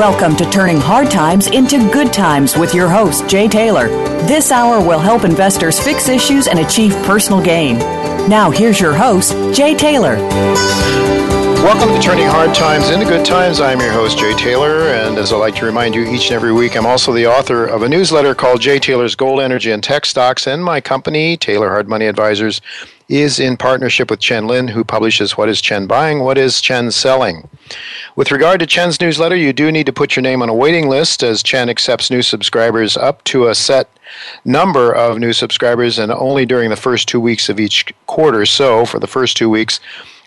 Welcome to Turning Hard Times into Good Times with your host, Jay Taylor. This hour will help investors fix issues and achieve personal gain. Now, here's your host, Jay Taylor. Welcome to Turning Hard Times into Good Times. I'm your host, Jay Taylor, and as I like to remind you each and every week, I'm also the author of a newsletter called Jay Taylor's Gold, Energy, and Tech Stocks, and my company, Taylor Hard Money Advisors, is in partnership with Chen Lin, who publishes What is Chen Buying, What is Chen Selling. With regard to Chen's newsletter, you do need to put your name on a waiting list as Chen accepts new subscribers up to a set number of new subscribers and only during the first two weeks of each quarter. So, for the first two weeks,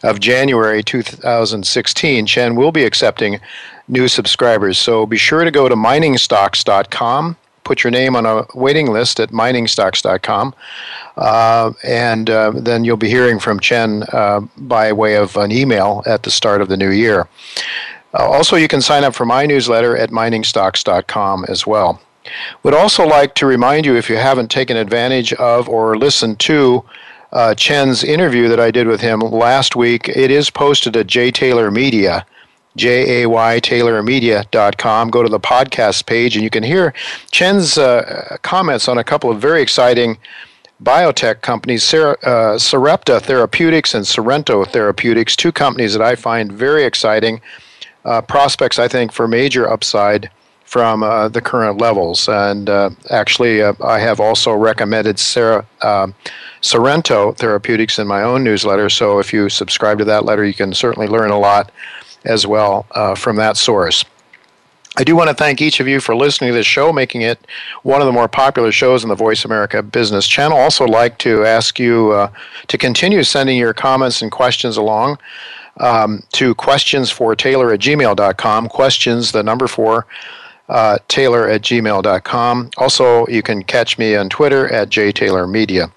of January 2016, Chen will be accepting new subscribers. So be sure to go to miningstocks.com, put your name on a waiting list at miningstocks.com, uh, and uh, then you'll be hearing from Chen uh, by way of an email at the start of the new year. Uh, also, you can sign up for my newsletter at miningstocks.com as well. Would also like to remind you if you haven't taken advantage of or listened to uh, Chen's interview that I did with him last week. It is posted at Jay Taylor Media, J A Y TaylorMedia.com. Go to the podcast page and you can hear Chen's uh, comments on a couple of very exciting biotech companies, Ser- uh, Sarepta Therapeutics and Sorrento Therapeutics, two companies that I find very exciting. Uh, prospects, I think, for major upside from uh, the current levels. And uh, actually, uh, I have also recommended Sarah, um, Sorrento Therapeutics in my own newsletter. So if you subscribe to that letter, you can certainly learn a lot as well uh, from that source. I do want to thank each of you for listening to this show, making it one of the more popular shows in the Voice America Business Channel. Also, like to ask you uh, to continue sending your comments and questions along um, to Taylor at gmail.com. Questions, the number four uh, taylor at gmail.com. Also, you can catch me on Twitter at jtaylormedia.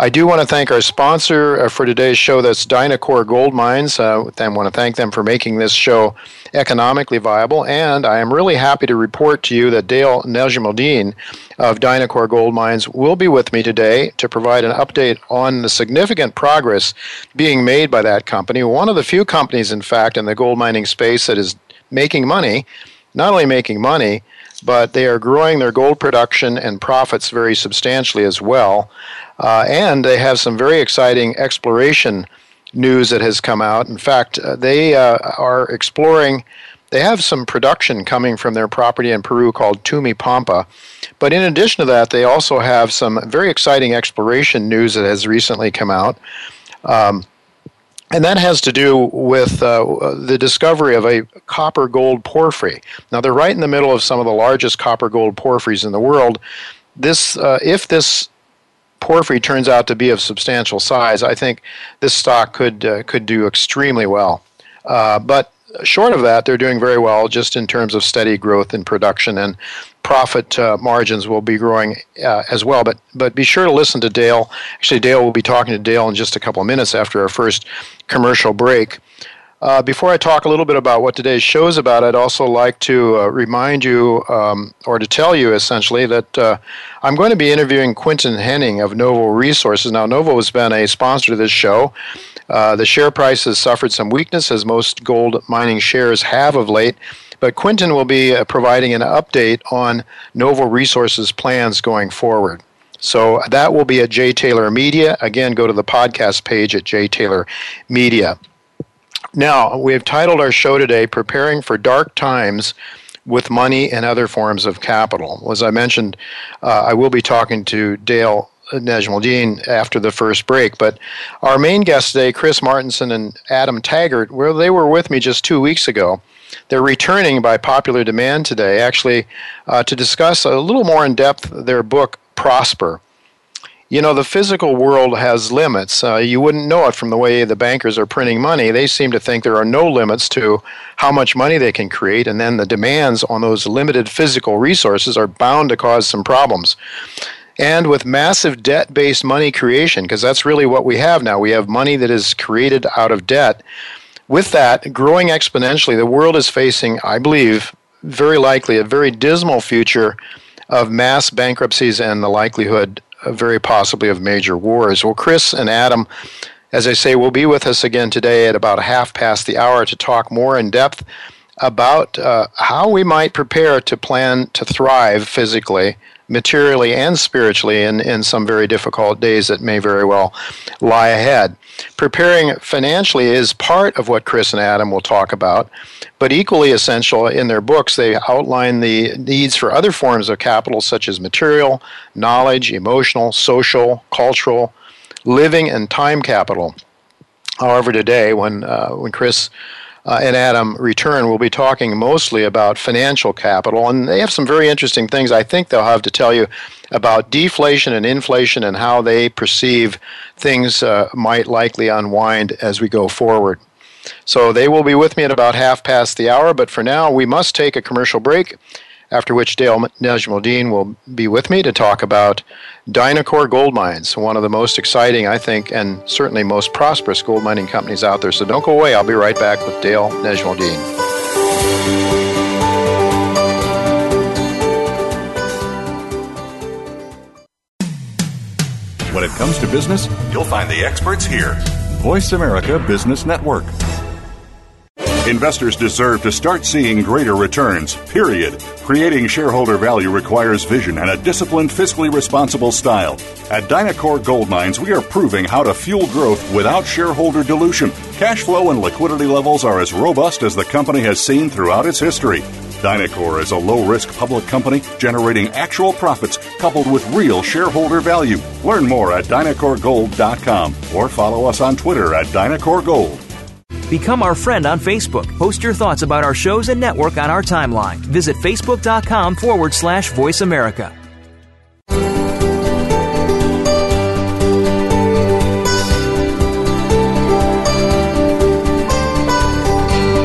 I do want to thank our sponsor uh, for today's show, that's Dynacor Gold Mines. Uh, I want to thank them for making this show economically viable. And I am really happy to report to you that Dale Nejmeldeen of Dynacor Gold Mines will be with me today to provide an update on the significant progress being made by that company. One of the few companies, in fact, in the gold mining space that is making money not only making money, but they are growing their gold production and profits very substantially as well. Uh, and they have some very exciting exploration news that has come out. In fact, uh, they uh, are exploring, they have some production coming from their property in Peru called Tumi Pampa. But in addition to that, they also have some very exciting exploration news that has recently come out. Um, and that has to do with uh, the discovery of a copper gold porphyry. Now, they're right in the middle of some of the largest copper gold porphyries in the world. This, uh, if this porphyry turns out to be of substantial size, I think this stock could, uh, could do extremely well. Uh, but short of that, they're doing very well just in terms of steady growth in production and profit uh, margins will be growing uh, as well. But but be sure to listen to Dale. Actually, Dale will be talking to Dale in just a couple of minutes after our first commercial break. Uh, before I talk a little bit about what today's show is about, I'd also like to uh, remind you, um, or to tell you essentially, that uh, I'm going to be interviewing Quinton Hennigh of Novo Resources. Now, Novo has been a sponsor to this show. Uh, the share price has suffered some weakness, as most gold mining shares have of late. But Quinton will be uh, providing an update on Novo Resources plans going forward. So that will be at Jay Taylor Media. Again, go to the podcast page at Jay Taylor Media. Now, we have titled our show today Preparing for Dark Times with Money and Other Forms of Capital. As I mentioned, uh, I will be talking to Dale Nejmeldeen after the first break. But our main guests today, Chris Martenson and Adam Taggart, well, they were with me just two weeks ago. They're returning by popular demand today, actually, uh, to discuss a little more in depth their book, Prosper you know, the physical world has limits. Uh, you wouldn't know it from the way the bankers are printing money. They seem to think there are no limits to how much money they can create, and then the demands on those limited physical resources are bound to cause some problems. And with massive debt based money creation, because that's really what we have now, we have money that is created out of debt. With that growing exponentially, the world is facing, I believe, very likely a very dismal future of mass bankruptcies and the likelihood very possibly of major wars. Well, Chris and Adam, as I say, will be with us again today at about half past the hour to talk more in depth about uh, how we might prepare to plan to thrive physically, materially, and spiritually in, in some very difficult days that may very well lie ahead. Preparing financially is part of what Chris and Adam will talk about. But equally essential in their books, they outline the needs for other forms of capital, such as material, knowledge, emotional, social, cultural, living, and time capital. However, today, when, uh, when Chris uh, and Adam return, we'll be talking mostly about financial capital. And they have some very interesting things I think they'll have to tell you about deflation and inflation and how they perceive things uh, might likely unwind as we go forward. So they will be with me at about half past the hour, but for now, we must take a commercial break, after which Dale Nejmeldeen will be with me to talk about Dynacor Gold Mines, one of the most exciting, I think, and certainly most prosperous gold mining companies out there. So don't go away. I'll be right back with Dale Nejmeldeen. When it comes to business, you'll find the experts here. Voice America Business Network. Investors deserve to start seeing greater returns, period. Creating shareholder value requires vision and a disciplined, fiscally responsible style. At Dynacor Gold Mines, we are proving how to fuel growth without shareholder dilution. Cash flow and liquidity levels are as robust as the company has seen throughout its history. Dynacor is a low risk public company generating actual profits coupled with real shareholder value. Learn more at dynacorgold.com or follow us on Twitter at dynacorgold. Become our friend on Facebook. Post your thoughts about our shows and network on our timeline. Visit facebook.com forward slash voice America.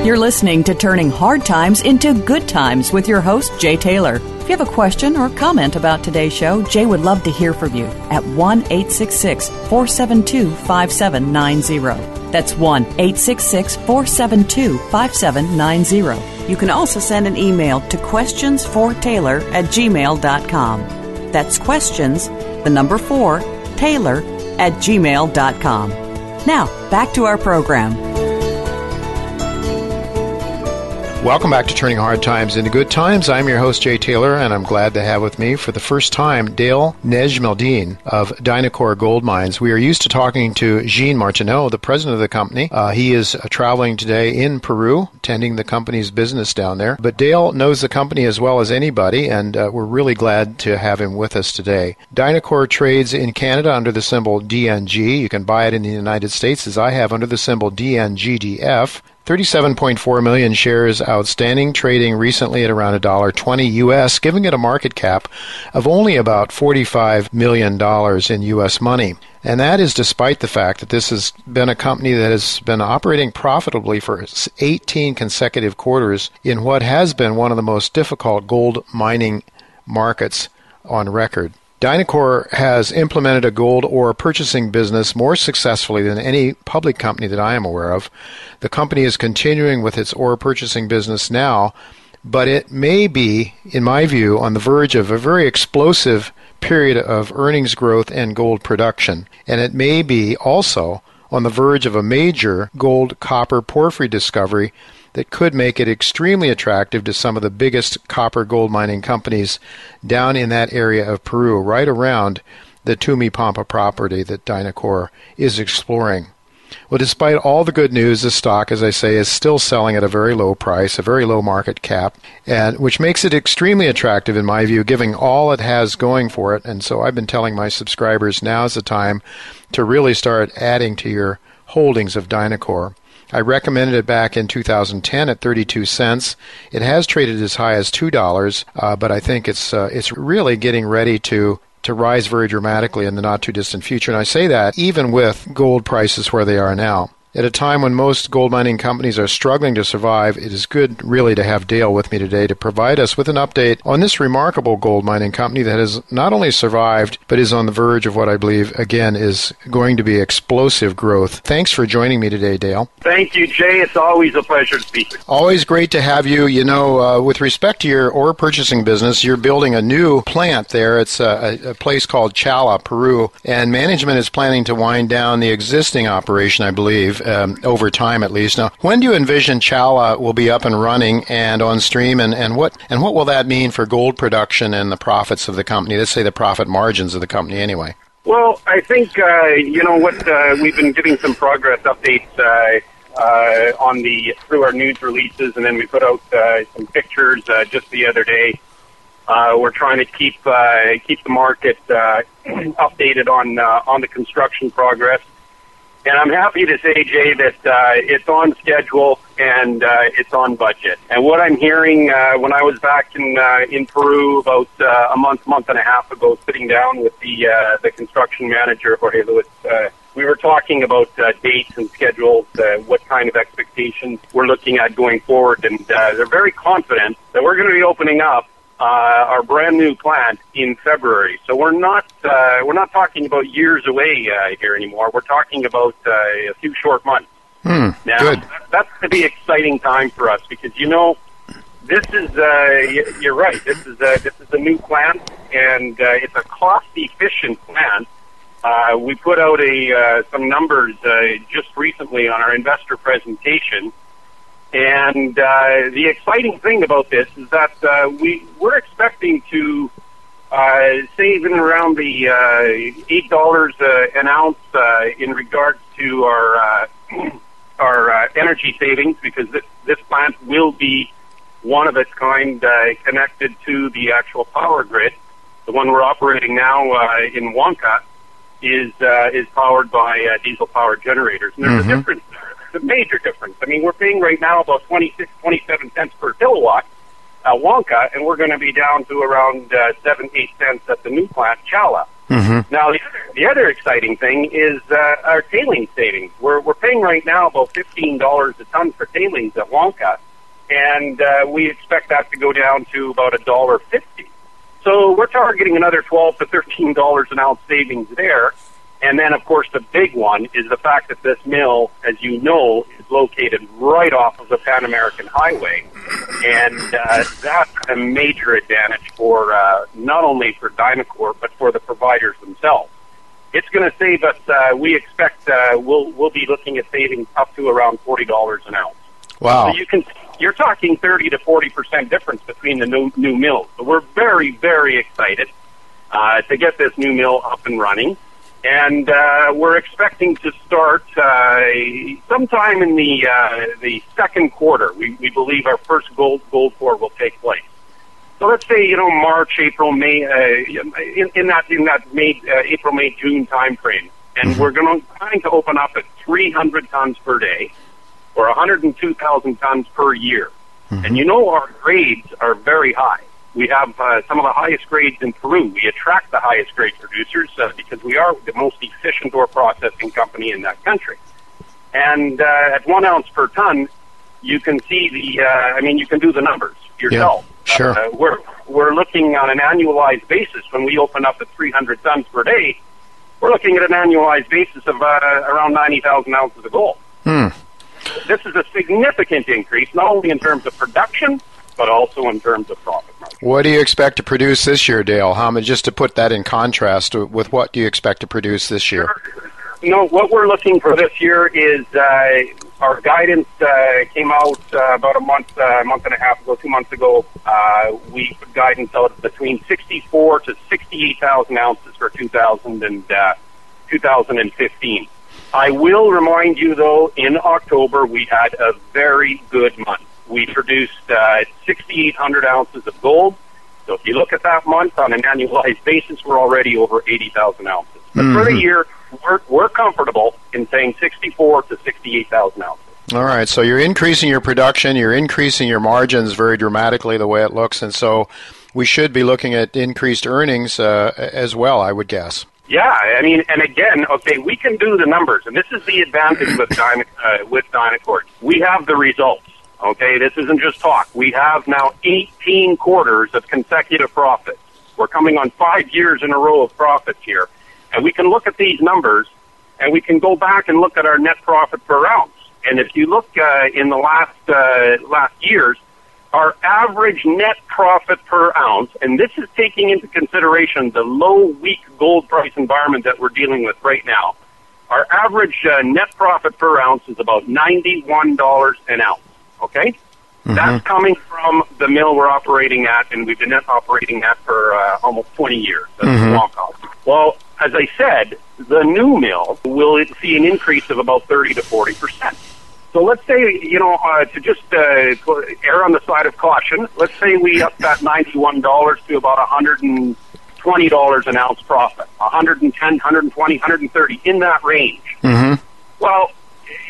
You're listening to Turning Hard Times into Good Times with your host, Jay Taylor. If you have a question or comment about today's show, Jay would love to hear from you at 1 866 472 5790. That's 1 866 472 5790. You can also send an email to questionsfortaylor at gmail.com. That's questions, the number 4, Taylor at gmail.com. Now, back to our program. Welcome back to Turning Hard Times into Good Times. I'm your host, Jay Taylor, and I'm glad to have with me for the first time Dale Nejmeldeen of Dynacor Gold Mines. We are used to talking to Jean Martineau, the president of the company. Uh, he is uh, traveling today in Peru, tending the company's business down there. But Dale knows the company as well as anybody, and uh, we're really glad to have him with us today. Dynacor trades in Canada under the symbol DNG. You can buy it in the United States, as I have, under the symbol DNGDF. 37.4 million shares outstanding, trading recently at around $1.20 US, giving it a market cap of only about $45 million in US money. And that is despite the fact that this has been a company that has been operating profitably for 18 consecutive quarters in what has been one of the most difficult gold mining markets on record. Dynacor has implemented a gold ore purchasing business more successfully than any public company that I am aware of. The company is continuing with its ore purchasing business now, but it may be, in my view, on the verge of a very explosive period of earnings growth and gold production. And it may be also on the verge of a major gold copper porphyry discovery that could make it extremely attractive to some of the biggest copper gold mining companies down in that area of Peru, right around the Tumi Pampa property that Dynacor is exploring. Well, despite all the good news, the stock, as I say, is still selling at a very low price, a very low market cap, and which makes it extremely attractive in my view, giving all it has going for it. And so I've been telling my subscribers now is the time to really start adding to your holdings of Dynacor. I recommended it back in 2010 at 32 cents. It has traded as high as two dollars, uh, but I think it's uh, it's really getting ready to to rise very dramatically in the not too distant future. And I say that even with gold prices where they are now. At a time when most gold mining companies are struggling to survive, it is good really to have Dale with me today to provide us with an update on this remarkable gold mining company that has not only survived, but is on the verge of what I believe, again, is going to be explosive growth. Thanks for joining me today, Dale. Thank you, Jay. It's always a pleasure to speak. Always great to have you. You know, uh, with respect to your ore purchasing business, you're building a new plant there. It's a, a place called Chala, Peru, and management is planning to wind down the existing operation, I believe um, over time at least. Now, when do you envision Chala will be up and running and on stream, and, and what and what will that mean for gold production and the profits of the company? Let's say the profit margins of the company, anyway. Well, I think uh, you know what uh, we've been giving some progress updates uh, uh, on the through our news releases, and then we put out uh, some pictures uh, just the other day. We're trying to keep keep the market updated on on the construction progress. And I'm happy to say, Jay, that uh, it's on schedule and uh, it's on budget. And what I'm hearing uh, when I was back in uh, in Peru about uh, a month, month and a half ago, sitting down with the uh, the construction manager Jorge Lewis, uh, we were talking about uh, dates and schedules, uh, what kind of expectations we're looking at going forward, and uh, they're very confident that we're going to be opening up uh, our brand new plant in February. So we're not uh, we're not talking about years away uh, here anymore. We're talking about uh, a few short months. Hmm, now good. that's going to be an exciting time for us because you know this is uh, you're right. This is uh, this is a new plant and uh, it's a cost efficient plant. Uh, we put out a uh, some numbers uh, just recently on our investor presentation and uh, the exciting thing about this is that uh, we we're expecting to uh, save in around the uh, eight dollars uh, an ounce uh, in regards to our uh, our uh, energy savings because this this plant will be one of its kind uh, connected to the actual power grid. The one we're operating now uh, in Huanca is uh, is powered by uh, diesel powered generators. And there's Mhm. a difference a major difference. I mean, we're paying right now about 26, 27 cents per kilowatt at Huanca, and we're going to be down to around uh, seven, eight cents at the new plant, Chala. Mm-hmm. Now, the, the other exciting thing is uh, our tailings savings. We're, we're paying right now about $15 a ton for tailings at Huanca, and uh, we expect that to go down to about a dollar fifty. So we're targeting another twelve to thirteen dollars an ounce savings there. And then, of course, the big one is the fact that this mill, as you know, is located right off of the Pan American Highway, and uh, that's a major advantage for uh, not only for Dynacor but for the providers themselves. It's going to save us. Uh, we expect uh, we'll we'll be looking at saving up to around forty dollars an ounce. Wow. So you can you're talking thirty to forty percent difference between the new new mills. So we're very very excited uh, to get this new mill up and running, and uh, we're expecting to start uh, sometime in the uh, the second quarter. We, we believe our first gold gold pour will take place. So let's say you know March, April, May, uh, in, in that in that May, uh, April, May, June time frame, and we're going to trying to open up at 300 tons per day or 102,000 tons per year. And you know our grades are very high. We have uh, some of the highest grades in Peru. We attract the highest grade producers uh, because we are the most efficient ore processing company in that country. And uh, at one ounce per ton, you can see the. Uh, I mean, you can do the numbers yourself. sure. Uh, we're we're looking on an annualized basis when we open up at 300 tons per day. We're looking at an annualized basis of uh, around 90,000 ounces of gold. Hmm. This is a significant increase, not only in terms of production, but also in terms of profit. What do you expect to produce this year, Dale? How much? Just to put that in contrast with what do you expect to produce this year? No, what we're looking for this year is uh, our guidance uh, came out uh, about a month, uh, month and a half ago, two months ago. Uh, we put guidance out between 64 to 68,000 ounces for 2000 and uh, 2015. I will remind you, though, in October we had a very good month. We produced uh, 6,800 ounces of gold. So if you look at that month on an annualized basis, we're already over 80,000 ounces. But mm-hmm. for the mm-hmm. year, we're, we're comfortable in saying 64 to 68,000 ounces. All right, so you're increasing your production, you're increasing your margins very dramatically the way it looks, and so we should be looking at increased earnings uh, as well, I would guess. Yeah, I mean, and again, okay, we can do the numbers, and this is the advantage with Dyna, uh, with Dynacor. We have the results. Okay, this isn't just talk. We have now 18 quarters of consecutive profits. We're coming on five years in a row of profits here, and we can look at these numbers, and we can go back and look at our net profit per ounce. And if you look uh, in the last uh, last years, our average net profit per ounce, and this is taking into consideration the low, weak gold price environment that we're dealing with right now. Our average uh, net profit per ounce is about $91 an ounce. Okay? Mm-hmm. That's coming from the mill we're operating at, and we've been operating at for uh, almost 20 years. That's mm-hmm. Well, as I said, the new mill will see an increase of about 30 to 40 percent. So let's say, you know, uh, to just uh, err on the side of caution, let's say we up that $91 to about $120 an ounce profit, 110, 120, 130, in that range. Mm-hmm. Well,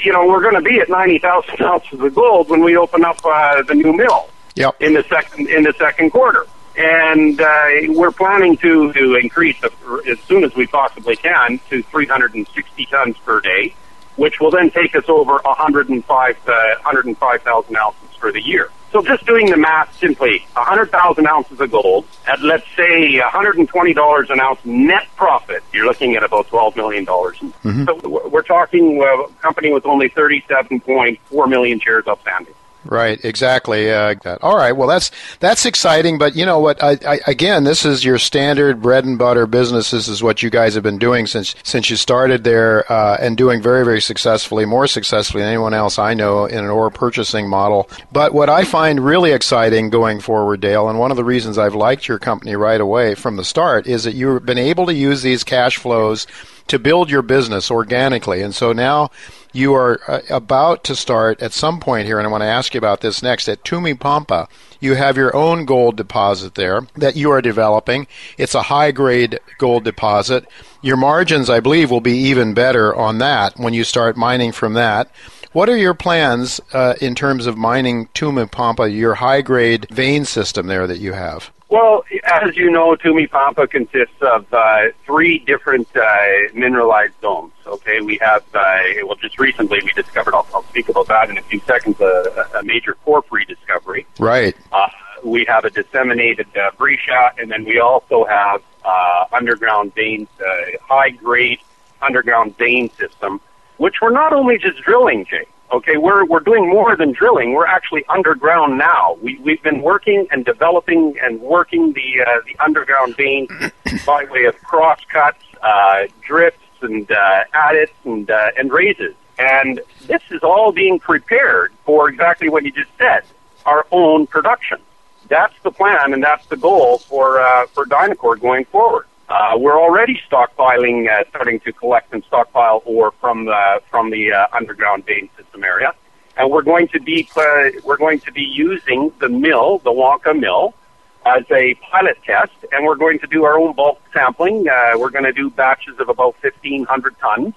you know, we're going to be at 90,000 ounces of gold when we open up uh, the new mill yep. in the second in the second quarter. And uh, we're planning to, to increase as soon as we possibly can to 360 tons per day which will then take us over 105 uh, 105,000 ounces for the year. So just doing the math simply, 100,000 ounces of gold at let's say $120 an ounce net profit, you're looking at about $12 million. Mm-hmm. So we're talking a company with only 37.4 million shares outstanding. Right, exactly. Uh, all right, well that's that's exciting, but you know what? I, I, again, this is your standard bread and butter business. This is what you guys have been doing since since you started there, uh, and doing very very successfully, more successfully than anyone else I know in an ore purchasing model. But what I find really exciting going forward, Dale, and one of the reasons I've liked your company right away from the start is that you've been able to use these cash flows to build your business organically, and so now you are uh, about to start at some point here, and I want to ask you about this next. At Tumipampa, you have your own gold deposit there that you are developing. It's a high grade gold deposit. Your margins, I believe, will be even better on that when you start mining from that. What are your plans uh, in terms of mining Tumipampa, your high grade vein system there that you have? Well, as you know, Tumipampa consists of uh, three different uh, mineralized zones. Okay, we have, uh, well, just recently we discovered, I'll, I'll speak about that in a few seconds, a, a major porphyry discovery. Right. Uh, we have a disseminated uh, breccia, and then we also have uh, underground veins, uh, high grade underground vein system, which we're not only just drilling, Jay. Okay, we're we're doing more than drilling. We're actually underground now. We we've been working and developing and working the uh, the underground vein by way of cross cuts, uh, drifts, and uh, adits and uh, and raises. And this is all being prepared for exactly what you just said, our own production. That's the plan and that's the goal for uh, for Dynacor going forward. Uh, we're already stockpiling, uh, starting to collect and stockpile ore from the from the uh, underground vein system area, and we're going to be uh, we're going to be using the mill, the Huanca mill, as a pilot test, and we're going to do our own bulk sampling. Uh, we're going to do batches of about 1,500 tons,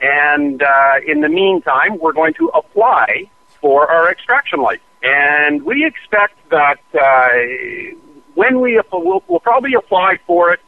and uh, in the meantime, we're going to apply for our extraction license, and we expect that uh, when we we'll, we'll probably apply for it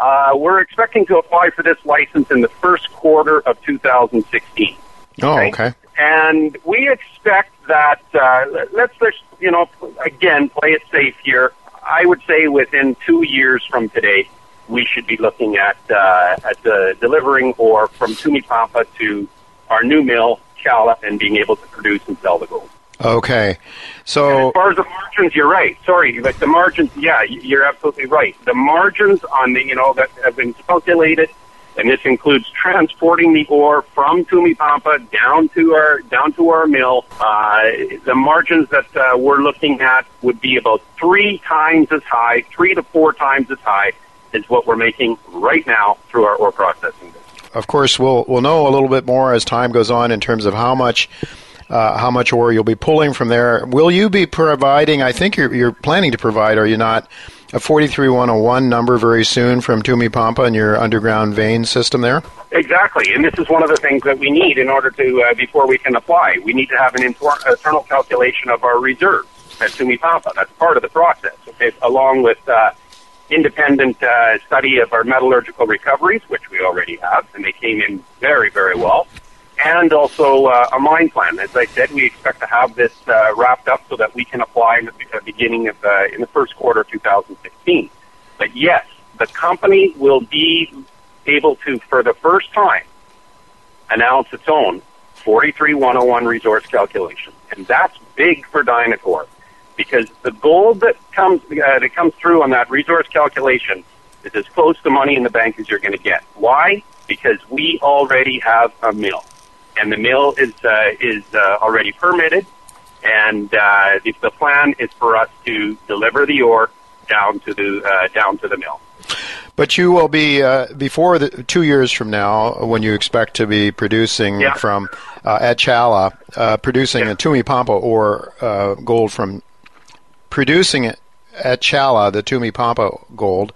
uh, we're expecting to apply for this license in the first quarter of 2016. Oh, okay. okay. And we expect that uh, let's just you know again play it safe here. I would say within two years from today, we should be looking at uh, at uh, delivering ore from Tumipampa to our new mill, Chala, and being able to produce and sell the gold. Okay. So and as far as the margins, you're right. Sorry, but the margins, yeah, you're absolutely right. The margins on the, you know, that have been calculated, and this includes transporting the ore from Tumipampa down to our down to our mill. Uh, the margins that uh, we're looking at would be about three times as high, three to four times as high as what we're making right now through our ore processing. of course, we'll we'll know a little bit more as time goes on in terms of how much. Uh, how much ore you'll be pulling from there? Will you be providing? I think you're, you're planning to provide, are you not? A 43101 number very soon from Tumi Pampa and your underground vein system there? Exactly, and this is one of the things that we need in order to, uh, before we can apply, we need to have an internal calculation of our reserves at Tumi Pampa. That's part of the process, okay, along with uh, independent uh, study of our metallurgical recoveries, which we already have, and they came in very, very well, and also uh, a mine plan. As I said, we expect to have this uh, wrapped up so that we can apply in the beginning of uh, in the first quarter of 2016. But yes, the company will be able to, for the first time, announce its own 43101 resource calculation, and that's big for Dynacor because the gold that comes uh, that comes through on that resource calculation is as close to money in the bank as you're going to get. Why? Because we already have a mill, and the mill is uh, is uh, already permitted, and uh, the, the plan is for us to deliver the ore down to the uh, down to the mill. But you will be uh, before the two years from now, when you expect to be producing yeah. from uh, at Chala, uh, producing yeah. a Tumi Pampa or uh, gold from producing it at Chala, the Tumi Pampa gold.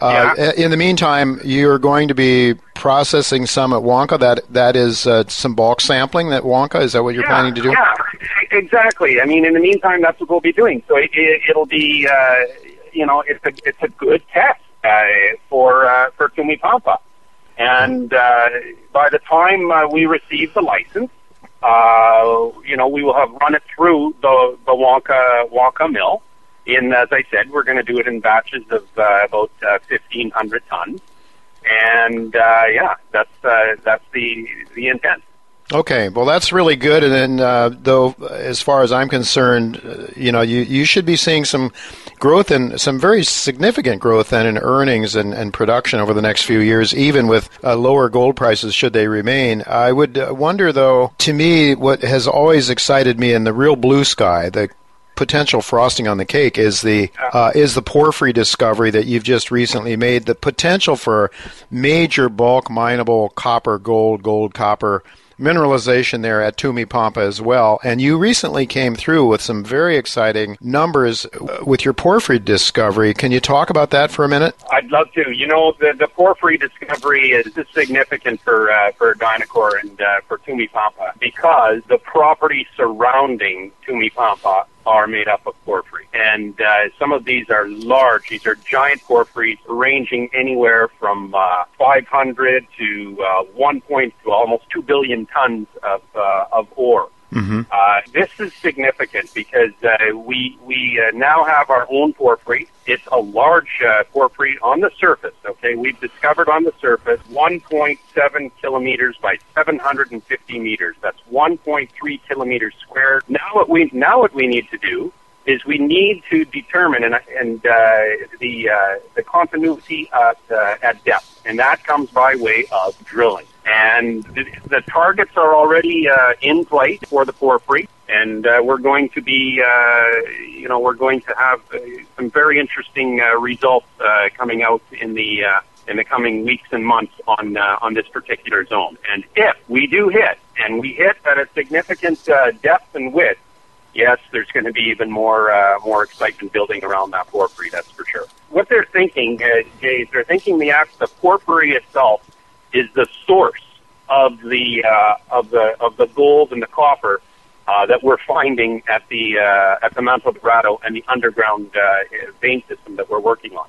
Uh, yeah. In the meantime, you're going to be processing some at Huanca. That that is uh, some bulk sampling. That Huanca is that what you're yeah, planning to do? Yeah, exactly. I mean, in the meantime, that's what we'll be doing. So it, will it, be, uh, you know, it's a it's a good test uh, for uh, for Tumi Pampa. And uh, by the time uh, we receive the license, uh, you know, we will have run it through the the Huanca Huanca mill. In as I said, we're going to do it in batches of uh, about uh, fifteen hundred tons, and uh, yeah, that's uh, that's the the intent. Okay, well, that's really good. And then, uh, though, as far as I'm concerned, uh, you know, you, you should be seeing some growth and some very significant growth then in earnings and, and production over the next few years, even with lower gold prices should they remain. I would wonder, though, to me, what has always excited me in the real blue sky, the potential frosting on the cake is the uh, is the porphyry discovery that you've just recently made. The potential for major bulk mineable copper, gold, gold, copper mineralization there at Tumi Pampa as well. And you recently came through with some very exciting numbers uh, with your porphyry discovery. Can you talk about that for a minute? I'd love to. You know, the, the porphyry discovery is significant for uh, for Dynacor and uh, for Tumi Pampa because the property surrounding Tumi Pampa are made up of porphyry. And uh, some of these are large. These are giant porphyries ranging anywhere from uh, 500 to uh, 1 point to almost 2 billion tons of, uh, of ore. Mm-hmm. Uh, this is significant because uh, we we uh, now have our own porphyry. It's a large uh, porphyry on the surface. Okay, we've discovered on the surface 1.7 kilometers by 750 meters. That's 1.3 kilometers squared. Now what we now what we need to do is we need to determine and, and uh, the uh, the continuity at, uh, at depth, and that comes by way of drilling. And the, targets are already uh, in place for the porphyry, and uh, we're going to be, uh, you know, we're going to have uh, some very interesting uh, results uh, coming out in the in the coming weeks and months on on this particular zone. And if we do hit, and we hit at a significant depth and width, yes, there's going to be even more uh, more excitement building around that porphyry. That's for sure. What they're thinking, uh, Jay, they're thinking the act, the porphyry itself is the source of the uh, of the of the gold and the copper uh, that we're finding at the uh, at the Mount Manto Dorado and the underground uh, vein system that we're working on.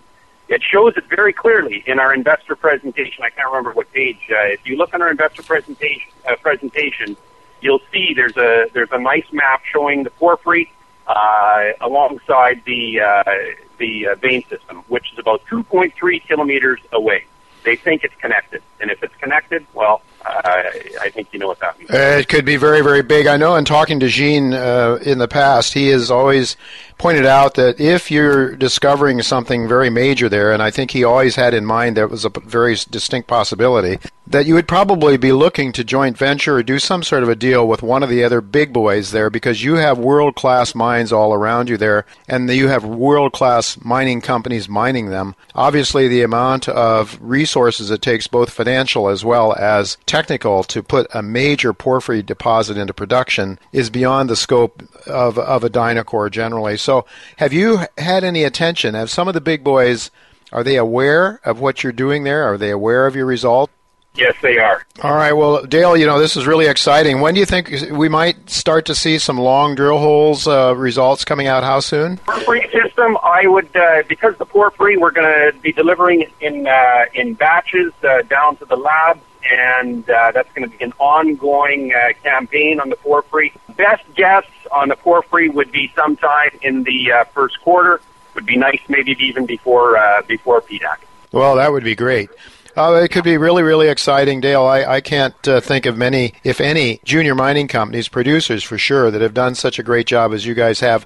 It shows it very clearly in our investor presentation. I can't remember what page. Uh, if you look on our investor presentation, uh, presentation, you'll see there's a there's a nice map showing the porphyry uh, alongside the uh, the vein system, which is about 2.3 kilometers away. They think it's connected, and if it's connected, well, I I think you know what that means. It could be very, very big. I know in talking to Jean uh, in the past, he has always pointed out that if you're discovering something very major there, and I think he always had in mind that was a very distinct possibility, that you would probably be looking to joint venture or do some sort of a deal with one of the other big boys there because you have world class mines all around you there and you have world class mining companies mining them. Obviously, the amount of resources it takes, both financial as well as technical, to put a major porphyry deposit into production is beyond the scope of, of a Dynacor generally. So, have you had any attention? Have some of the big boys are they aware of what you're doing there? Are they aware of your result? Yes, they are. All right. Well, Dale, you know, this is really exciting. When do you think we might start to see some long drill holes uh, results coming out? How soon? Porphyry system, I would, uh, because the porphyry, we're going to be delivering in, uh, in batches uh, down to the labs, and uh, that's going to be an ongoing uh, campaign on the porphyry. Best guess on the porphyry would be sometime in the first quarter. Would be nice, maybe even before, before PDAC. Well, that would be great. Uh, it could be really, really exciting, Dale. I, I can't uh, think of many, if any, junior mining companies, producers for sure, that have done such a great job as you guys have,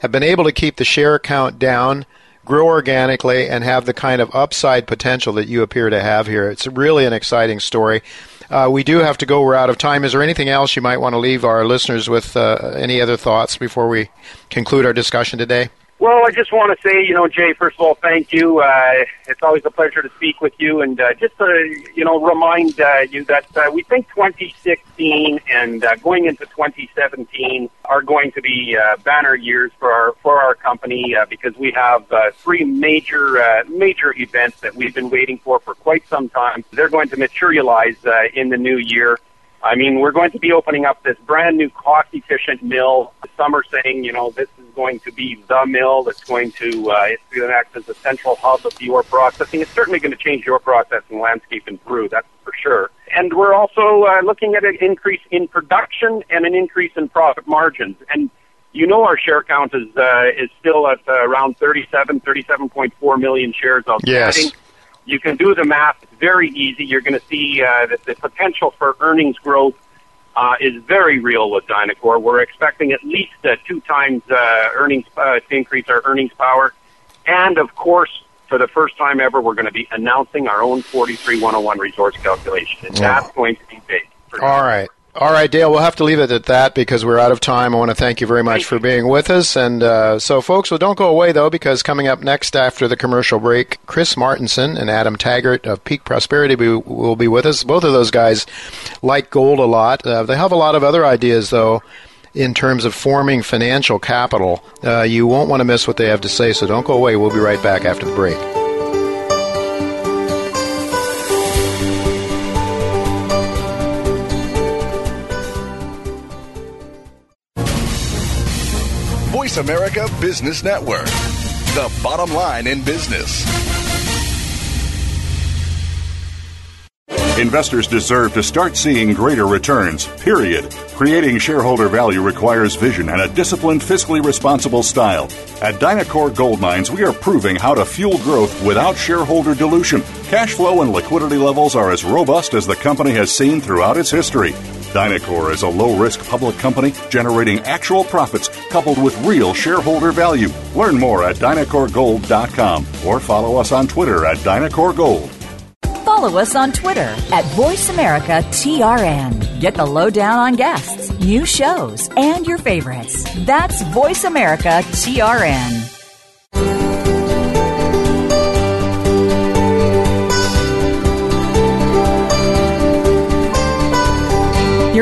have been able to keep the share count down, grow organically, and have the kind of upside potential that you appear to have here. It's really an exciting story. Uh, we do have to go. We're out of time. Is there anything else you might want to leave our listeners with? Uh, any other thoughts before we conclude our discussion today? Well, I just want to say, you know, Jay, first of all, thank you. Uh, it's always a pleasure to speak with you, and uh, just to, you know, remind uh, you that uh, we think 2016 and uh, going into 2017 are going to be uh, banner years for our for our company uh, because we have uh, three major uh, major events that we've been waiting for for quite some time. They're going to materialize uh, in the new year. I mean, we're going to be opening up this brand new cost efficient mill. Some are saying, you know, this is going to be the mill that's going to, uh, it's going to act as a central hub of the ore processing. It's certainly going to change the ore processing landscape in Peru, that's for sure. And we're also uh, looking at an increase in production and an increase in profit margins. And you know our share count is uh, is still at uh, around 37, 37.4 million shares outstanding. Yes. You can do the math. It's very easy. You're going to see uh, that the potential for earnings growth uh, is very real with Dynacor. We're expecting at least uh, two times uh, earnings uh, to increase our earnings power. And of course, for the first time ever, we're going to be announcing our own 43101 resource calculation. And Yeah. that's going to be big. for All right. All right, Dale, we'll have to leave it at that because we're out of time. I want to thank you very much for being with us. And uh, so, folks, well, don't go away, though, because coming up next after the commercial break, Chris Martenson and Adam Taggart of Peak Prosperity will will be with us. Both of those guys like gold a lot. Uh, they have a lot of other ideas, though, in terms of forming financial capital. Uh, you won't want to miss what they have to say, so don't go away. We'll be right back after the break. Voice America Business Network, the bottom line in business. Investors deserve to start seeing greater returns, period. Creating shareholder value requires vision and a disciplined, fiscally responsible style. At Dynacor Gold Mines, we are proving how to fuel growth without shareholder dilution. Cash flow and liquidity levels are as robust as the company has seen throughout its history. Dynacor is a low risk public company generating actual profits coupled with real shareholder value. Learn more at DynacorGold.com or follow us on Twitter at Dynacor Gold. Follow us on Twitter at VoiceAmericaTRN. Get the lowdown on guests, new shows, and your favorites. That's VoiceAmericaTRN.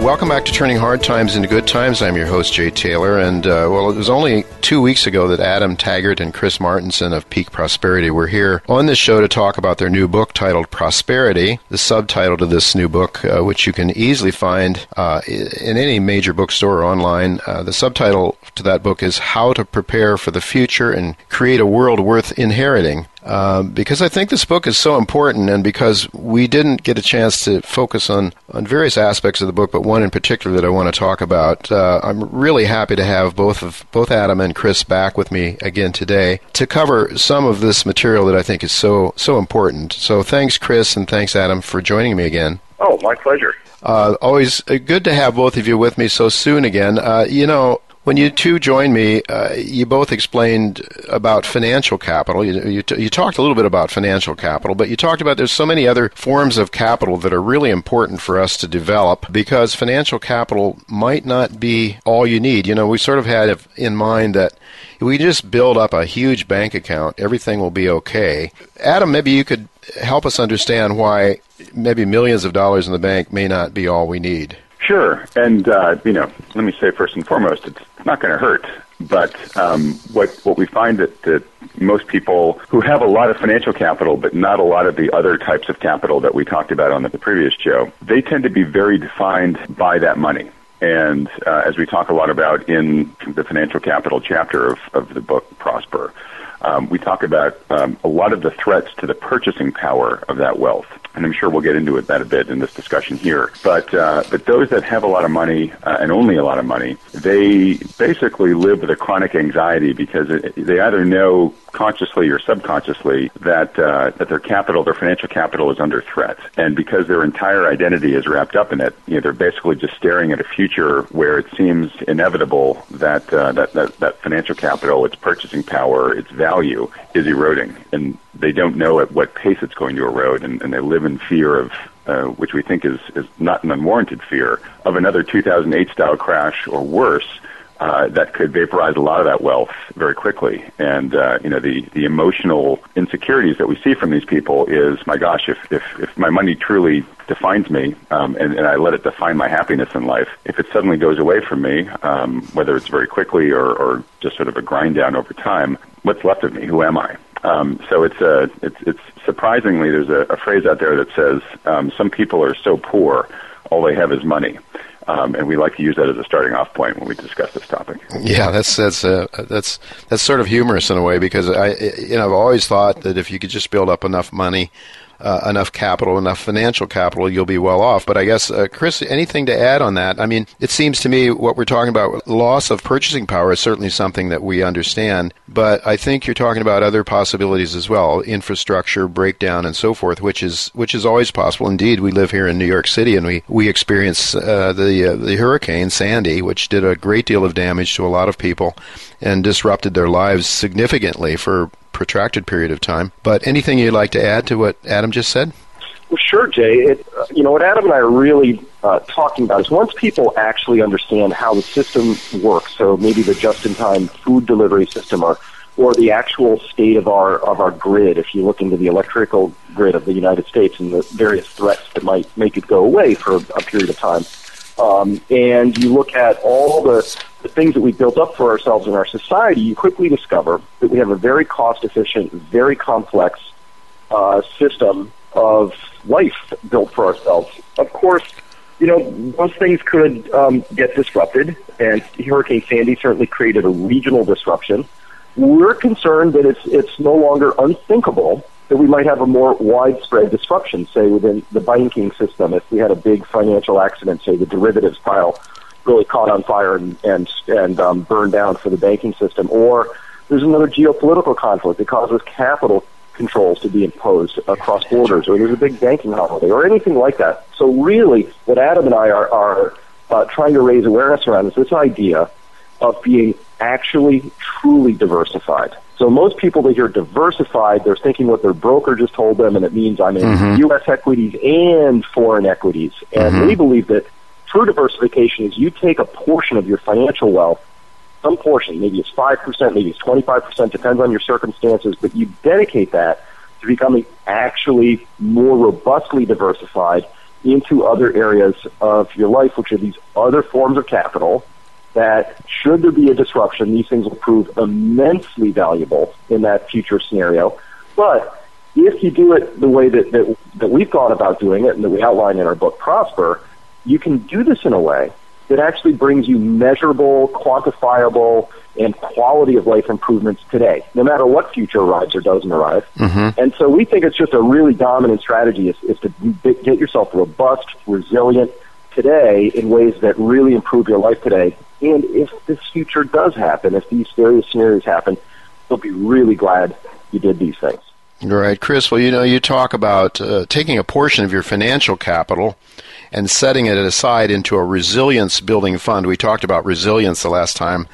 Welcome back to Turning Hard Times into Good Times. I'm your host, Jay Taylor. And, uh, well, it was only two weeks ago that Adam Taggart and Chris Martenson of Peak Prosperity were here on this show to talk about their new book titled Prosperity. The subtitle to this new book, uh, which you can easily find uh, in any major bookstore or online, uh, the subtitle to that book is How to Prepare for the Future and Create a World Worth Inheriting. Uh, because I think this book is so important, and because we didn't get a chance to focus on, on various aspects of the book, but one in particular that I want to talk about. Uh, I'm really happy to have both of both Adam and Chris back with me again today to cover some of this material that I think is so so important. So thanks, Chris, and thanks, Adam, for joining me again. Oh, my pleasure. Uh, always good to have both of you with me so soon again. Uh, you know, when you two joined me, uh, you both explained about financial capital. You, you, t- you, talked a little bit about financial capital, but you talked about there's so many other forms of capital that are really important for us to develop because financial capital might not be all you need. You know, we sort of had in mind that if we just build up a huge bank account, everything will be okay. Adam, maybe you could help us understand why maybe millions of dollars in the bank may not be all we need. Sure, and uh, you know, let me say first and foremost, it's not going to hurt. But um, what what we find that, that most people who have a lot of financial capital, but not a lot of the other types of capital that we talked about on the previous show, they tend to be very defined by that money. And uh, as we talk a lot about in the financial capital chapter of, of the book Prosper, um, we talk about um, a lot of the threats to the purchasing power of that wealth and I'm sure we'll get into it that a bit in this discussion here. But uh, but those that have a lot of money uh, and only a lot of money, they basically live with a chronic anxiety because it, they either know consciously or subconsciously that uh, that their capital, their financial capital, is under threat, and because their entire identity is wrapped up in it, you know, they're basically just staring at a future where it seems inevitable that uh, that, that that financial capital, its purchasing power, its value, is eroding, and they don't know at what pace it's going to erode, and, and they live in fear of uh, which we think is, is not an unwarranted fear, of another 2008 style crash or worse, uh, that could vaporize a lot of that wealth very quickly. And uh, you know, the the emotional insecurities that we see from these people is, my gosh, if if, if my money truly defines me, um, and, and I let it define my happiness in life, if it suddenly goes away from me, um, whether it's very quickly or, or just sort of a grind down over time, what's left of me? Who am I? Um, so it's a it's it's surprisingly there's a, a phrase out there that says um, some people are so poor all they have is money. Um, and we like to use that as a starting off point when we discuss this topic. Yeah, that's that's uh, that's that's sort of humorous in a way because I you know I've always thought that if you could just build up enough money uh, enough capital, enough financial capital, you'll be well off. But I guess, uh, Chris, anything to add on that? I mean, it seems to me what we're talking about, loss of purchasing power, is certainly something that we understand. But I think you're talking about other possibilities as well, infrastructure breakdown and so forth, which is which is always possible. Indeed, we live here in New York City, and we we experience uh, the uh, the hurricane Sandy, which did a great deal of damage to a lot of people and disrupted their lives significantly for protracted period of time. But anything you'd like to add to what Adam just said? Well, sure, Jay. It, uh, you know what Adam and I are really uh, talking about is once people actually understand how the system works. So maybe the just-in-time food delivery system, or or the actual state of our of our grid. If you look into the electrical grid of the United States and the various threats that might make it go away for a period of time, um, and you look at all the, the things that we built up for ourselves in our society, you quickly discover that we have a very cost efficient, very complex uh, system of life built for ourselves. Of course, you know, those things could um, get disrupted, and Hurricane Sandy certainly created a regional disruption. We're concerned that it's, it's no longer unthinkable that we might have a more widespread disruption, say within the banking system. If we had a big financial accident, say the derivatives pile really caught on fire and and, and um, burned down for the banking system, or there's another geopolitical conflict that causes capital controls to be imposed across borders, or there's a big banking holiday, or anything like that. So really, what Adam and I are, are uh, trying to raise awareness around is this idea of being actually truly diversified. So most people that hear diversified, they're thinking what their broker just told them, and it means I'm in mm-hmm. U.S. equities and foreign equities. And mm-hmm. we believe that true diversification is you take a portion of your financial wealth, some portion, maybe it's 5%, maybe it's 25%, depends on your circumstances, but you dedicate that to becoming actually more robustly diversified into other areas of your life, which are these other forms of capital that should there be a disruption, these things will prove immensely valuable in that future scenario. But if you do it the way that, that, that we've thought about doing it and that we outline in our book Prosper, you can do this in a way that actually brings you measurable, quantifiable, and quality of life improvements today, no matter what future arrives or doesn't arrive. Mm-hmm. And so we think it's just a really dominant strategy is, is to get yourself robust, resilient today in ways that really improve your life today. And if this future does happen, if these various scenarios happen, you'll be really glad you did these things. Right, Chris. Well, you know, you talk about uh, taking a portion of your financial capital and setting it aside into a resilience building fund. We talked about resilience the last time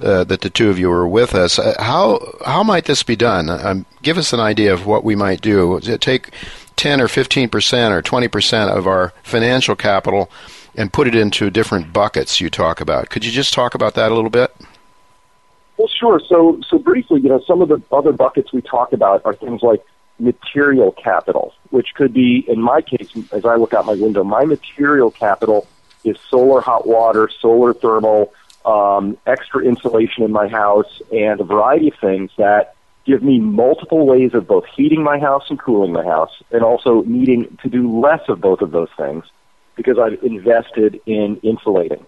uh, that the two of you were with us. Uh, how how might this be done? Um, give us an idea of what we might do. Take ten or fifteen percent or twenty percent of our financial capital and put it into different buckets. You talk about. Could you just talk about that a little bit? Well, sure. So so briefly, you know, some of the other buckets we talk about are things like material capital, which could be, in my case, as I look out my window, my material capital is solar hot water, solar thermal, um, extra insulation in my house, and a variety of things that give me multiple ways of both heating my house and cooling my house, and also needing to do less of both of those things because I've invested in insulating.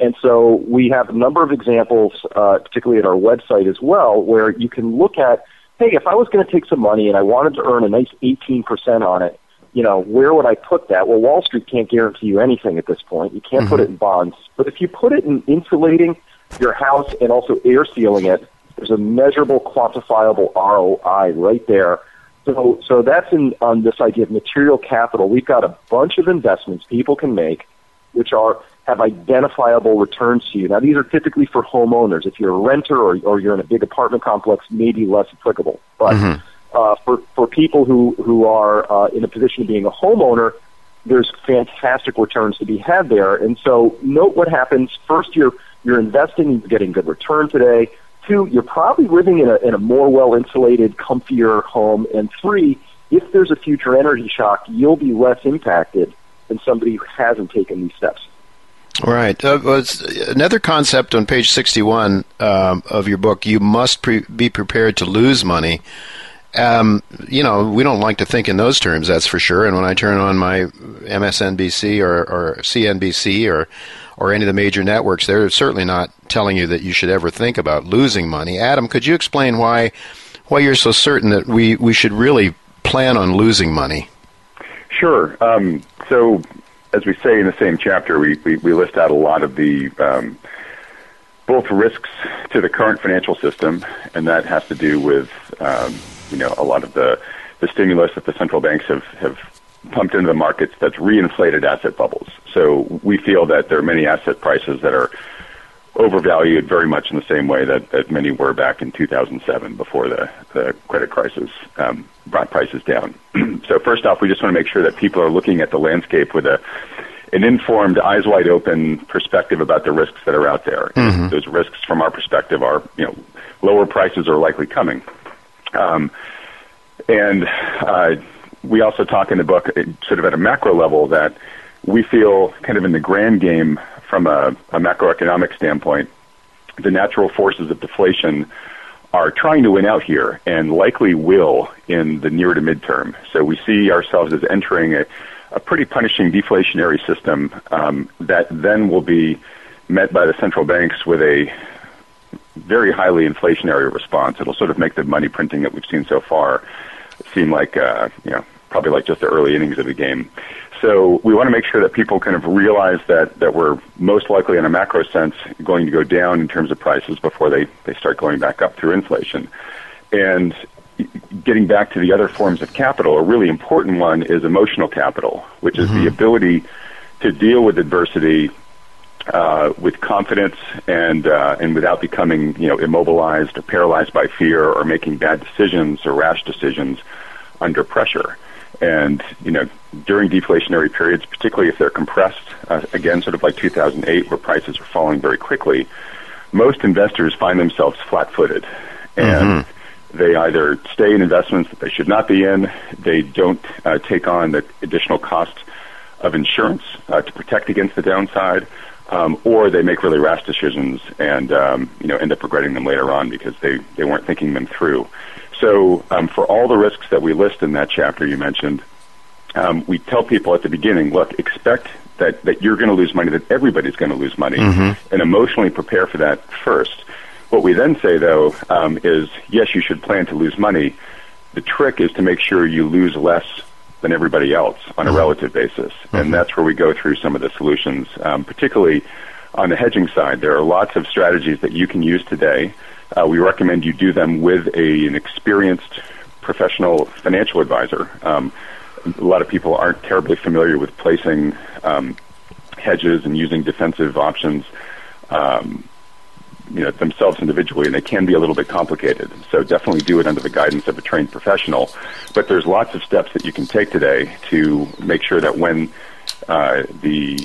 And so we have a number of examples, uh, particularly at our website as well, where you can look at hey, if I was going to take some money and I wanted to earn a nice 18% on it, you know, where would I put that? Well, Wall Street can't guarantee you anything at this point. You can't mm-hmm. put it in bonds. But if you put it in insulating your house and also air sealing it, there's a measurable, quantifiable ROI right there. So, so that's in, on this idea of material capital. We've got a bunch of investments people can make, which are have identifiable returns to you. Now, these are typically for homeowners. If you're a renter or, or you're in a big apartment complex, maybe less applicable. But mm-hmm. uh, for, for people who, who are uh, in a position of being a homeowner, there's fantastic returns to be had there. And so note what happens. First, you're, you're investing, you're getting good return today. Two, you're probably living in a, in a more well-insulated, comfier home. And three, if there's a future energy shock, you'll be less impacted than somebody who hasn't taken these steps. Right. Uh, well, another concept on page 61 um, of your book you must pre- be prepared to lose money. Um, you know, we don't like to think in those terms, that's for sure. And when I turn on my MSNBC or, or CNBC or, or any of the major networks, they're certainly not telling you that you should ever think about losing money. Adam, could you explain why, why you're so certain that we, we should really plan on losing money? Sure. Um, so as we say in the same chapter, we, we, we list out a lot of the um, both risks to the current financial system, and that has to do with um, you know a lot of the the stimulus that the central banks have have pumped into the markets that's reinflated asset bubbles. So we feel that there are many asset prices that are overvalued very much in the same way that, that many were back in 2007 before the, the credit crisis um, brought prices down. so first off, we just want to make sure that people are looking at the landscape with a an informed, eyes wide open perspective about the risks that are out there. Mm-hmm. Those risks, from our perspective, are you know lower prices are likely coming. Um, and uh, we also talk in the book, uh, sort of at a macro level, that we feel kind of in the grand game from a, a macroeconomic standpoint, the natural forces of deflation are trying to win out here and likely will in the near to midterm. So we see ourselves as entering a, a pretty punishing deflationary system um, that then will be met by the central banks with a very highly inflationary response. It'll sort of make the money printing that we've seen so far seem like, uh, you know, probably like just the early innings of the game. So we want to make sure that people kind of realize that, that we're most likely in a macro sense going to go down in terms of prices before they, they start going back up through inflation. And getting back to the other forms of capital, a really important one is emotional capital, which is mm-hmm. the ability to deal with adversity uh, with confidence and uh, and without becoming you know immobilized or paralyzed by fear or making bad decisions or rash decisions under pressure. And you know, during deflationary periods, particularly if they're compressed, uh, again, sort of like 2008, where prices are falling very quickly, most investors find themselves flat-footed, and mm-hmm. they either stay in investments that they should not be in, they don't uh, take on the additional cost of insurance uh, to protect against the downside, um, or they make really rash decisions and um, you know end up regretting them later on because they, they weren't thinking them through. So um, for all the risks that we list in that chapter you mentioned, um, we tell people at the beginning, look, expect that, that you're going to lose money, that everybody's going to lose money, mm-hmm. and emotionally prepare for that first. What we then say, though, um, is yes, you should plan to lose money. The trick is to make sure you lose less than everybody else on a mm-hmm. relative basis. Mm-hmm. And that's where we go through some of the solutions, um, particularly on the hedging side. There are lots of strategies that you can use today. Uh, we recommend you do them with a, an experienced professional financial advisor. Um, a lot of people aren't terribly familiar with placing um, hedges and using defensive options. Um, you know themselves individually, and they can be a little bit complicated. So definitely do it under the guidance of a trained professional. But there's lots of steps that you can take today to make sure that when uh, the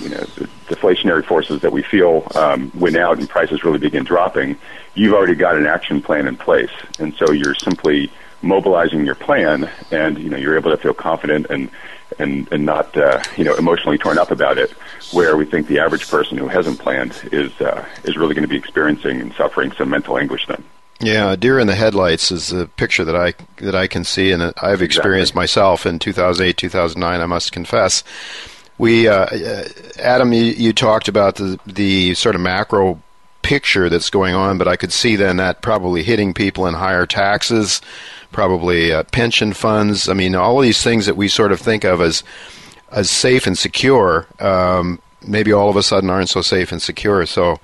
you know the deflationary forces that we feel um, win out and prices really begin dropping, you've already got an action plan in place, and so you're simply mobilizing your plan, and you know you're able to feel confident and and and not uh, you know emotionally torn up about it. Where we think the average person who hasn't planned is uh, is really going to be experiencing and suffering some mental anguish then. Yeah, deer in the headlights is a picture that I that I can see, and I've experienced exactly. myself in 2008, 2009. I must confess. We, uh, uh, Adam, you, you talked about the the sort of macro picture that's going on, but I could see then that probably hitting people in higher taxes, probably uh, pension funds. I mean, all these things that we sort of think of as as safe and secure, um, maybe all of a sudden aren't so safe and secure. So,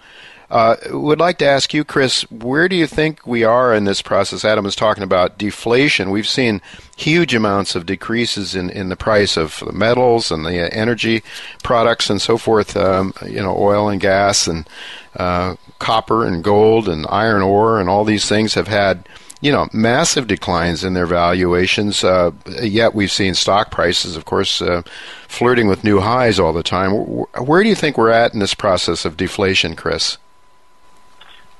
uh, would like to ask you, Chris, where do you think we are in this process? Adam was talking about deflation. We've seen huge amounts of decreases in, in the price of the metals and the energy products and so forth. Um, you know, oil and gas and uh, copper and gold and iron ore and all these things have had you know, massive declines in their valuations. Uh, yet we've seen stock prices, of course, uh, flirting with new highs all the time. Where do you think we're at in this process of deflation, Chris?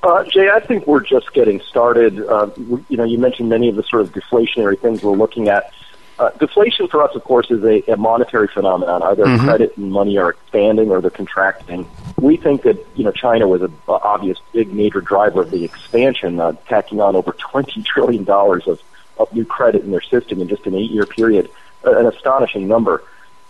Uh, Jay, I think we're just getting started. Uh, you know, you mentioned many of the sort of deflationary things we're looking at. Uh, deflation for us, of course, is a, a monetary phenomenon. Either mm-hmm. credit and money are expanding or they're contracting. We think that you know China was an obvious big major driver of the expansion, uh, tacking on over twenty trillion dollars of, of new credit in their system in just an eight-year period, uh, an astonishing number.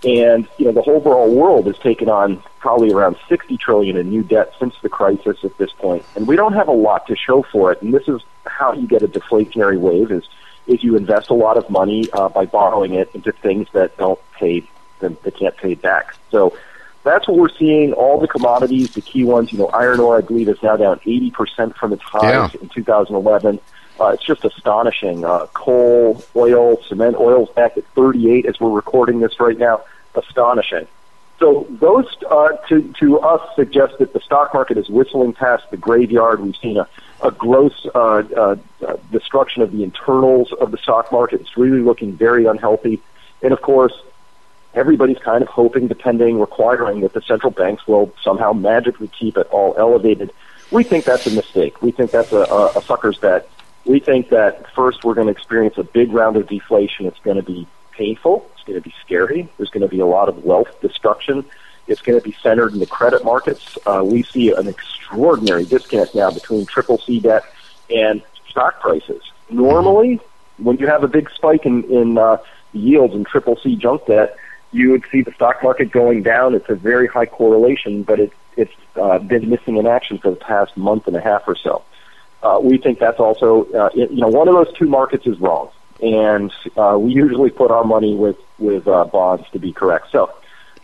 And you know the whole overall world has taken on probably around 60 trillion in new debt since the crisis at this point. point, and we don't have a lot to show for it. And this is how you get a deflationary wave: is is you invest a lot of money uh, by borrowing it into things that don't pay, that they can't pay back. So that's what we're seeing. All the commodities, the key ones, you know, iron ore, I believe, is now down 80% from its highs yeah. in 2011. Uh, it's just astonishing. Uh, coal, oil, cement, oil's back at 38 as we're recording this right now. Astonishing. So those uh, to to us suggest that the stock market is whistling past the graveyard. We've seen a a gross uh, uh, uh, destruction of the internals of the stock market. It's really looking very unhealthy. And of course, everybody's kind of hoping, depending, requiring that the central banks will somehow magically keep it all elevated. We think that's a mistake. We think that's a, a, a sucker's bet. We think that first we're going to experience a big round of deflation. It's going to be painful. It's going to be scary. There's going to be a lot of wealth destruction. It's going to be centered in the credit markets. Uh, we see an extraordinary disconnect now between triple C debt and stock prices. Normally, when you have a big spike in, in uh, yields in triple C junk debt, you would see the stock market going down. It's a very high correlation, but it, it's uh, been missing in action for the past month and a half or so. Uh, we think that's also, uh, it, you know, one of those two markets is wrong, and uh, we usually put our money with with uh, bonds to be correct. So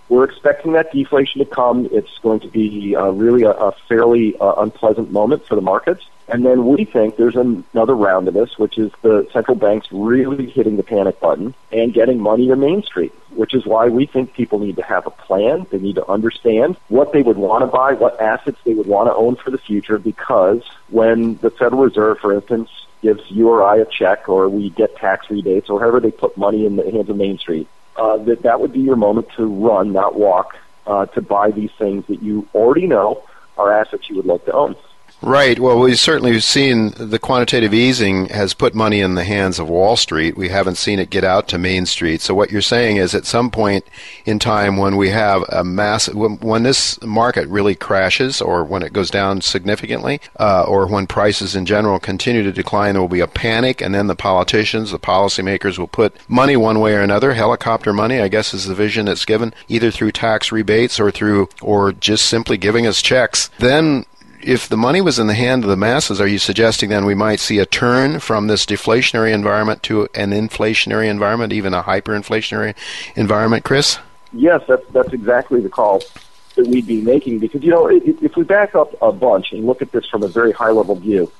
we're expecting that deflation to come. It's going to be uh, really a, a fairly uh, unpleasant moment for the markets. And then we think there's another round of this, which is the central banks really hitting the panic button and getting money to Main Street, which is why we think people need to have a plan. They need to understand what they would want to buy, what assets they would want to own for the future, because when the Federal Reserve, for instance, gives you or I a check or we get tax rebates or however they put money in the hands of Main Street, uh, that that would be your moment to run, not walk, uh, to buy these things that you already know are assets you would like to own. Right. Well, we've certainly seen the quantitative easing has put money in the hands of Wall Street. We haven't seen it get out to Main Street. So what you're saying is at some point in time when we have a mass, when, when this market really crashes or when it goes down significantly, uh, or when prices in general continue to decline, there will be a panic and then the politicians, the policymakers will put money one way or another, helicopter money, I guess is the vision that's given, either through tax rebates or through, or just simply giving us checks. Then if the money was in the hand of the masses, are you suggesting then we might see a turn from this deflationary environment to an inflationary environment, even a hyperinflationary environment, Chris? Yes, that's that's exactly the call that we'd be making because you know if we back up a bunch and look at this from a very high level view,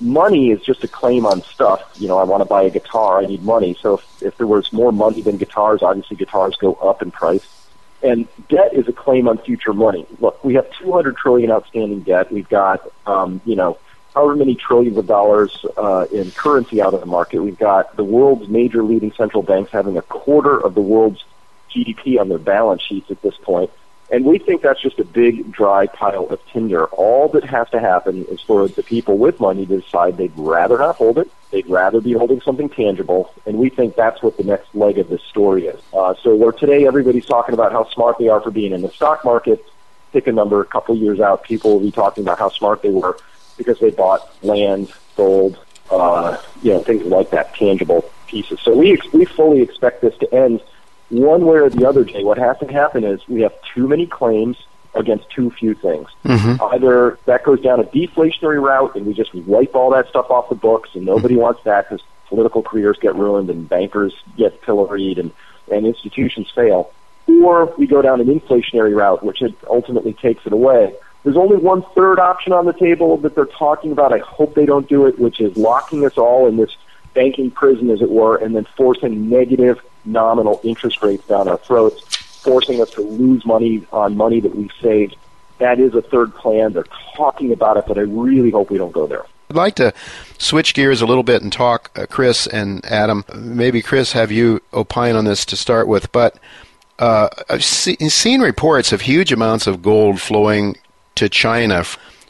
money is just a claim on stuff. You know, I want to buy a guitar, I need money. So if, if there was more money than guitars, obviously guitars go up in price. And debt is a claim on future money. Look, we have 200 trillion outstanding debt. We've got, um, you know, however many trillions of dollars uh, in currency out of the market. We've got the world's major leading central banks having a quarter of the world's GDP on their balance sheets at this point. And we think that's just a big dry pile of tinder. All that has to happen is for the people with money to decide they'd rather not hold it. They'd rather be holding something tangible. And we think that's what the next leg of this story is. Uh, so where today everybody's talking about how smart they are for being in the stock market, pick a number, a couple years out, people will be talking about how smart they were because they bought land, gold, uh, you know, things like that, tangible pieces. So we, we fully expect this to end one way or the other, Jay, what has to happen is we have too many claims against too few things. Mm-hmm. Either that goes down a deflationary route and we just wipe all that stuff off the books and nobody wants that because political careers get ruined and bankers get pilloried and, and institutions fail. Or we go down an inflationary route, which it ultimately takes it away. There's only one third option on the table that they're talking about. I hope they don't do it, which is locking us all in this banking prison, as it were, and then forcing negative nominal interest rates down our throats, forcing us to lose money on money that we've saved. That is a third plan. They're talking about it, but I really hope we don't go there. I'd like to switch gears a little bit and talk, uh, Chris and Adam. Maybe Chris, have you opine on this to start with, but uh, I've see, seen reports of huge amounts of gold flowing to China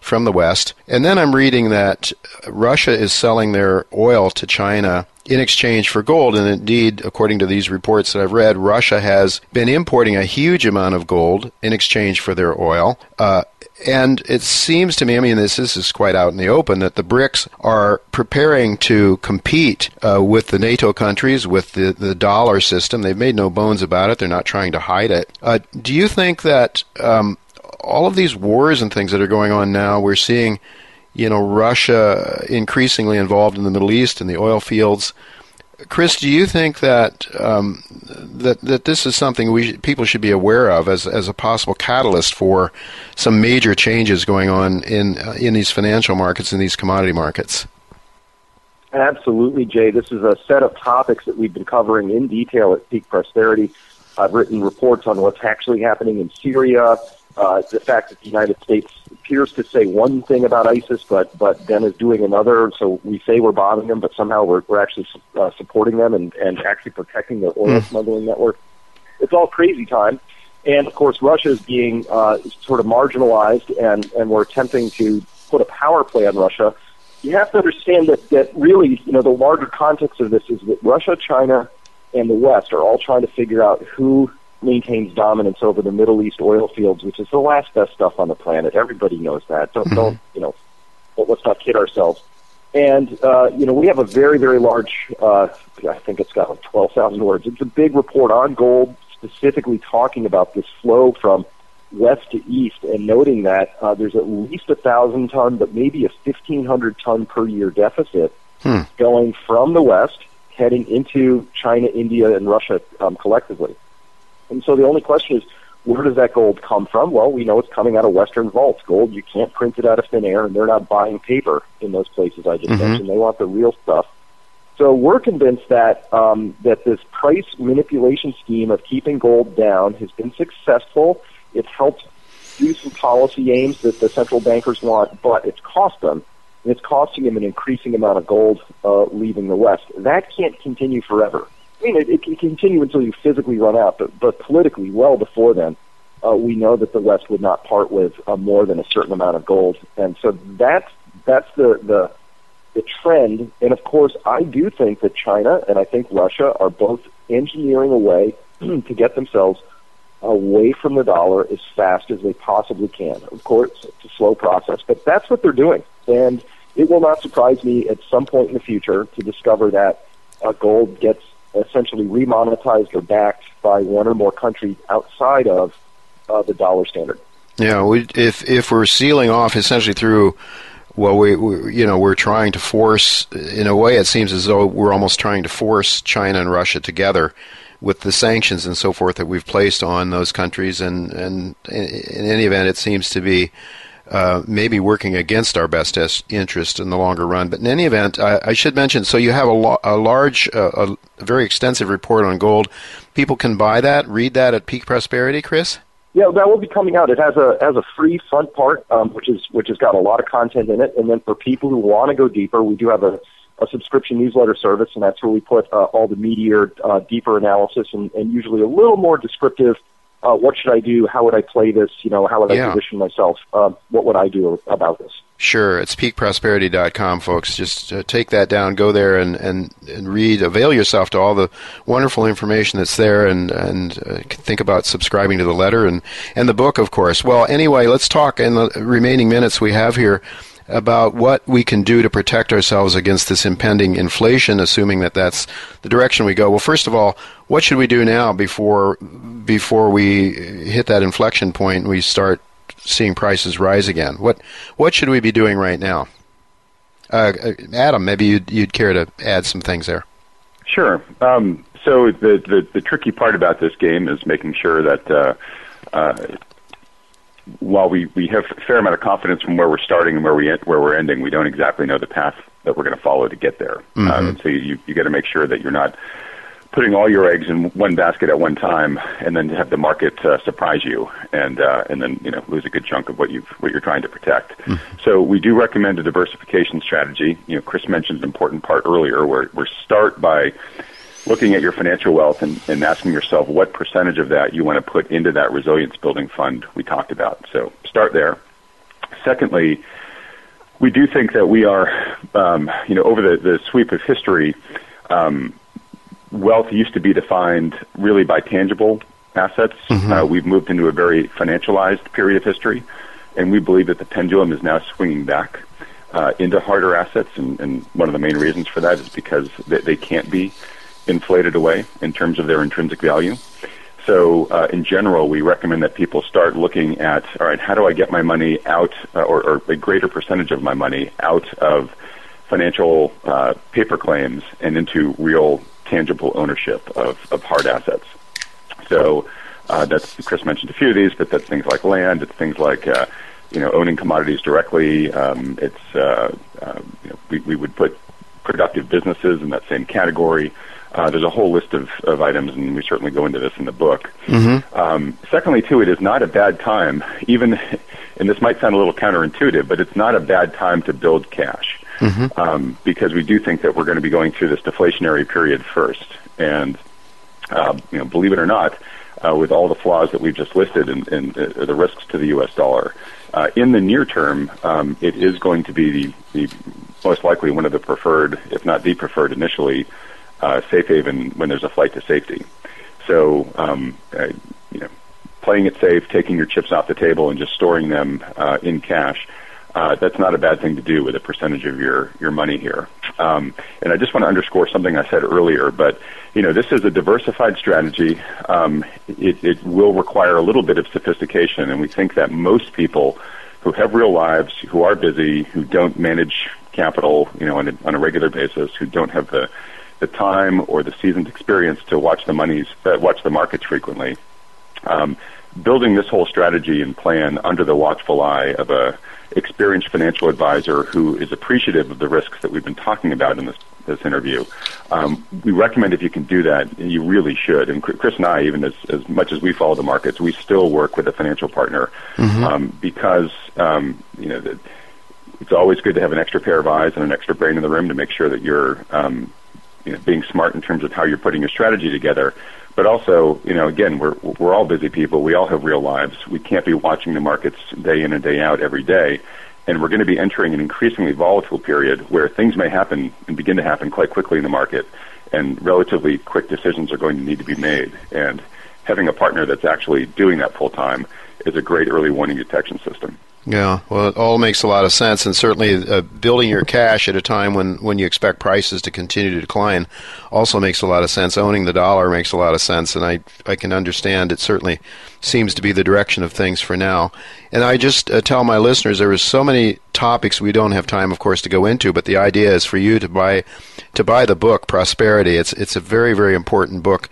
from the West. And then I'm reading that Russia is selling their oil to China in exchange for gold. And indeed, according to these reports that I've read, Russia has been importing a huge amount of gold in exchange for their oil. Uh, and it seems to me, I mean, this, this is quite out in the open, that the BRICS are preparing to compete uh, with the NATO countries, with the, the dollar system. They've made no bones about it. They're not trying to hide it. Uh, do you think that um, all of these wars and things that are going on now, we're seeing, you know, Russia increasingly involved in the Middle East and the oil fields. Chris, do you think that um, that that this is something we people should be aware of as as a possible catalyst for some major changes going on in uh, in these financial markets and these commodity markets? Absolutely, Jay. This is a set of topics that we've been covering in detail at Peak Prosperity. I've written reports on what's actually happening in Syria, uh, the fact that the United States appears to say one thing about ISIS, but but then is doing another. So we say we're bombing them, but somehow we're we're actually uh, supporting them and and actually protecting their oil mm. smuggling network. It's all crazy time, and of course Russia is being uh, sort of marginalized, and and we're attempting to put a power play on Russia. You have to understand that that really, you know, the larger context of this is that Russia, China, and the West are all trying to figure out who maintains dominance over the Middle East oil fields, which is the last best stuff on the planet. Everybody knows that. Don't, mm-hmm. don't you know? Let's not kid ourselves. And uh, you know, we have a very, very large. Uh, I think it's got like twelve thousand words. It's a big report on gold, specifically talking about this flow from west to east, and noting that uh, there's at least a thousand ton, but maybe a fifteen hundred ton per year deficit hmm. going from the west heading into China, India, and Russia um, collectively. And so the only question is, where does that gold come from? Well, we know it's coming out of Western vaults. Gold, you can't print it out of thin air, and they're not buying paper in those places I just mm-hmm. mentioned. They want the real stuff. So we're convinced that um, that this price manipulation scheme of keeping gold down has been successful. It's helped do some policy aims that the central bankers want, but it's cost them, and it's costing them an increasing amount of gold uh, leaving the West. That can't continue forever. I mean, it, it can continue until you physically run out, but, but politically, well before then, uh, we know that the West would not part with uh, more than a certain amount of gold. And so that's that's the the the trend. And of course, I do think that China and I think Russia are both engineering a way to get themselves away from the dollar as fast as they possibly can. Of course, it's a slow process, but that's what they're doing. And it will not surprise me at some point in the future to discover that uh, gold gets essentially remonetized or backed by one or more countries outside of uh, the dollar standard. Yeah, we, if if we're sealing off essentially through well, we, we, you know we're trying to force in a way it seems as though we're almost trying to force China and Russia together with the sanctions and so forth that we've placed on those countries and and in any event it seems to be uh, maybe working against our best interest in the longer run. But in any event, I, I should mention so you have a, lo- a large, uh, a very extensive report on gold. People can buy that, read that at Peak Prosperity, Chris? Yeah, that will be coming out. It has a has a free front part, um, which is which has got a lot of content in it. And then for people who want to go deeper, we do have a, a subscription newsletter service, and that's where we put uh, all the meatier, uh, deeper analysis, and, and usually a little more descriptive uh, what should I do? How would I play this? You know, how would I yeah. position myself? Um, what would I do about this? Sure, it's peakprosperity.com, folks. Just uh, take that down, go there, and, and, and read. Avail yourself to all the wonderful information that's there, and and uh, think about subscribing to the letter and and the book, of course. Well, anyway, let's talk in the remaining minutes we have here about what we can do to protect ourselves against this impending inflation, assuming that that's the direction we go. Well, first of all, what should we do now before before we hit that inflection point and we start seeing prices rise again? What what should we be doing right now? Uh, uh, Adam, maybe you'd, you'd care to add some things there. Sure. Um, so the, the, the tricky part about this game is making sure that uh, uh, while we, we have a fair amount of confidence from where we're starting and where we where we're ending, we don't exactly know the path that we're going to follow to get there. Mm-hmm. Um, so you you got to make sure that you're not putting all your eggs in one basket at one time, and then have the market uh, surprise you, and uh, and then you know lose a good chunk of what you what you're trying to protect. Mm-hmm. So we do recommend a diversification strategy. You know, Chris mentioned an important part earlier, where we start by looking at your financial wealth and, and asking yourself what percentage of that you want to put into that resilience building fund we talked about. So start there. Secondly, we do think that we are, um, you know, over the, the sweep of history, um, wealth used to be defined really by tangible assets. Mm-hmm. Uh, we've moved into a very financialized period of history, and we believe that the pendulum is now swinging back uh, into harder assets. And, and one of the main reasons for that is because they, they can't be inflated away in terms of their intrinsic value. So, uh, in general, we recommend that people start looking at, all right, how do I get my money out, uh, or, or, a greater percentage of my money out of financial uh, paper claims and into real tangible ownership of, of hard assets. So, uh, that's Chris mentioned a few of these, but that's things like land. It's things like uh, you know owning commodities directly. Um, it's uh, you know, we, we would put productive businesses in that same category. Uh, there's a whole list of, of items, and we certainly go into this in the book. Mm-hmm. Um, secondly, too, it is not a bad time, even, and this might sound a little counterintuitive, but it's not a bad time to build cash mm-hmm. um, because we do think that we're going to be going through this deflationary period first. And, uh, you know, believe it or not, uh, with all the flaws that we've just listed and, and uh, the risks to the U.S. dollar, uh, in the near term, um, it is going to be the, the most likely one of the preferred, if not the preferred initially, uh, safe haven when there's a flight to safety. So, um, uh, you know, playing it safe, taking your chips off the table, and just storing them uh, in cash. Uh, that's not a bad thing to do with a percentage of your your money here. Um, and I just want to underscore something I said earlier. But you know, this is a diversified strategy. Um, it, it will require a little bit of sophistication, and we think that most people who have real lives, who are busy, who don't manage capital, you know, on a, on a regular basis, who don't have the the time or the seasoned experience to watch the monies, uh, watch the markets frequently. Um, building this whole strategy and plan under the watchful eye of a experienced financial advisor who is appreciative of the risks that we've been talking about in this this interview. Um, we recommend if you can do that, you really should. And Chris and I, even as, as much as we follow the markets, we still work with a financial partner mm-hmm. um, because um, you know the, it's always good to have an extra pair of eyes and an extra brain in the room to make sure that you're um, you know, being smart in terms of how you're putting your strategy together. But also, you know, again, we're we're all busy people. We all have real lives. We can't be watching the markets day in and day out every day. and we're going to be entering an increasingly volatile period where things may happen and begin to happen quite quickly in the market, and relatively quick decisions are going to need to be made. And having a partner that's actually doing that full time is a great early warning detection system. Yeah, well, it all makes a lot of sense, and certainly uh, building your cash at a time when, when you expect prices to continue to decline also makes a lot of sense. Owning the dollar makes a lot of sense, and I I can understand it. Certainly seems to be the direction of things for now. And I just uh, tell my listeners there are so many topics we don't have time, of course, to go into, but the idea is for you to buy to buy the book Prosperity. It's it's a very very important book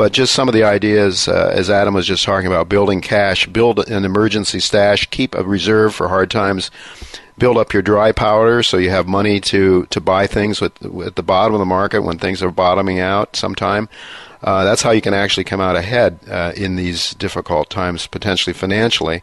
but just some of the ideas, uh, as Adam was just talking about, building cash, build an emergency stash, keep a reserve for hard times, build up your dry powder so you have money to, to buy things with, at the bottom of the market when things are bottoming out sometime. Uh, that's how you can actually come out ahead uh, in these difficult times, potentially financially.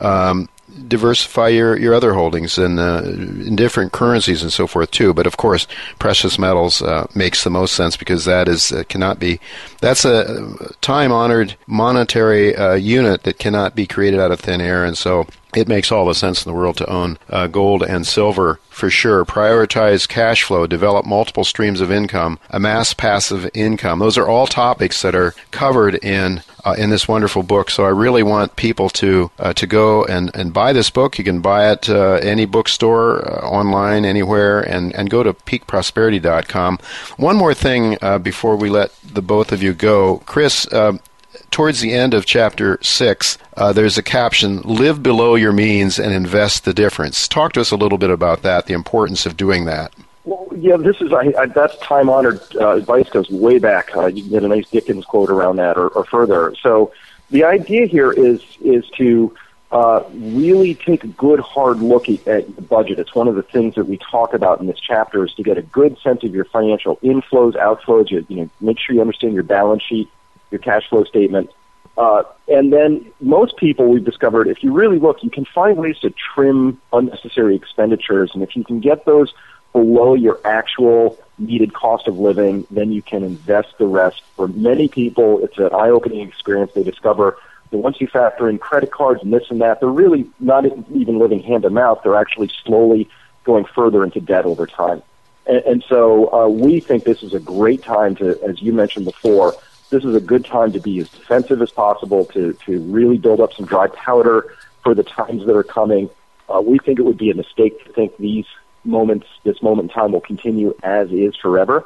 Um, diversify your, your other holdings in, uh, in different currencies and so forth too. But of course, precious metals uh, makes the most sense because that is uh, cannot be that's a time honored monetary uh, unit that cannot be created out of thin air, and so it makes all the sense in the world to own uh, gold and silver for sure. Prioritize cash flow, develop multiple streams of income, amass passive income. Those are all topics that are covered in uh, in this wonderful book. So I really want people to uh, to go and, and buy this book. You can buy it uh, any bookstore, uh, online, anywhere, and, and go to peakprosperity.com. One more thing uh, before we let the both of you go, Chris uh, towards the end of chapter six, uh, there's a caption: "Live below your means and invest the difference." Talk to us a little bit about that, the importance of doing that. Yeah, this is I, I, that's time honored uh, advice goes way back. Uh, you can get a nice Dickens quote around that, or, or further. So, the idea here is is to uh, really take a good hard look at the budget. It's one of the things that we talk about in this chapter is to get a good sense of your financial inflows, outflows. You, you know, make sure you understand your balance sheet, your cash flow statement, uh, and then most people we've discovered, if you really look, you can find ways to trim unnecessary expenditures, and if you can get those below your actual needed cost of living, then you can invest the rest. For many people, it's an eye-opening experience. They discover that once you factor in credit cards and this and that, they're really not even living hand to mouth. They're actually slowly going further into debt over time. And, and so uh, we think this is a great time to, as you mentioned before, this is a good time to be as defensive as possible, to, to really build up some dry powder for the times that are coming. Uh, we think it would be a mistake to think these moments, this moment in time will continue as is forever.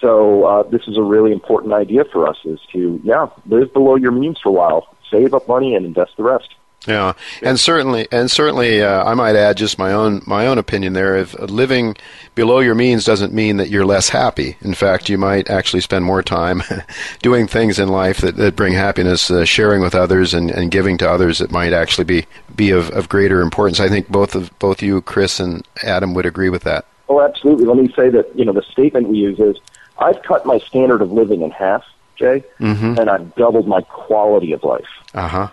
So uh, this is a really important idea for us: is to yeah live below your means for a while, save up money, and invest the rest. Yeah, and certainly, and certainly, uh, I might add just my own my own opinion there. If living below your means doesn't mean that you're less happy. In fact, you might actually spend more time doing things in life that, that bring happiness, uh, sharing with others, and, and giving to others that might actually be be of, of greater importance. I think both of both you, Chris and Adam, would agree with that. Oh, absolutely. Let me say that you know the statement we use is, "I've cut my standard of living in half." Jay, mm-hmm. and I've doubled my quality of life. Uh huh.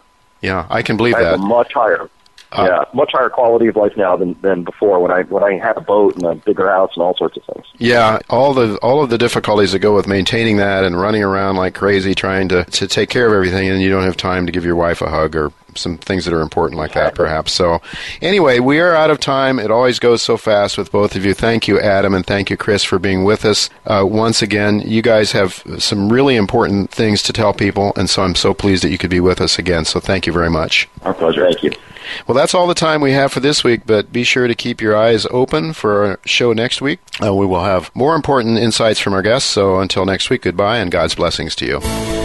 Yeah, I can believe I that. A much higher, uh, yeah, much higher quality of life now than than before when I when I had a boat and a bigger house and all sorts of things. Yeah, all the all of the difficulties that go with maintaining that and running around like crazy trying to to take care of everything, and you don't have time to give your wife a hug or some things that are important like that, perhaps. So, anyway, we are out of time. It always goes so fast with both of you. Thank you, Adam, and thank you, Chris, for being with us uh, once again. You guys have some really important things to tell people, and so I'm so pleased that you could be with us again. So, thank you very much. Our pleasure. Thank you. Well, that's all the time we have for this week, but be sure to keep your eyes open for our show next week. Uh, we will have more important insights from our guests. So, until next week, goodbye and God's blessings to you.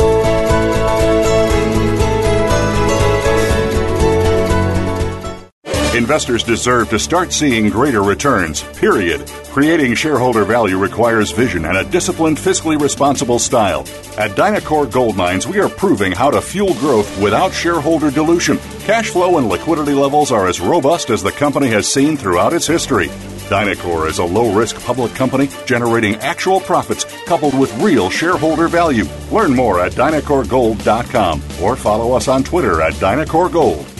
Investors deserve to start seeing greater returns, period. Creating shareholder value requires vision and a disciplined, fiscally responsible style. At Dynacor Gold Mines, we are proving how to fuel growth without shareholder dilution. Cash flow and liquidity levels are as robust as the company has seen throughout its history. Dynacor is a low risk public company generating actual profits coupled with real shareholder value. Learn more at dynacorgold.com or follow us on Twitter at Dynacor Gold.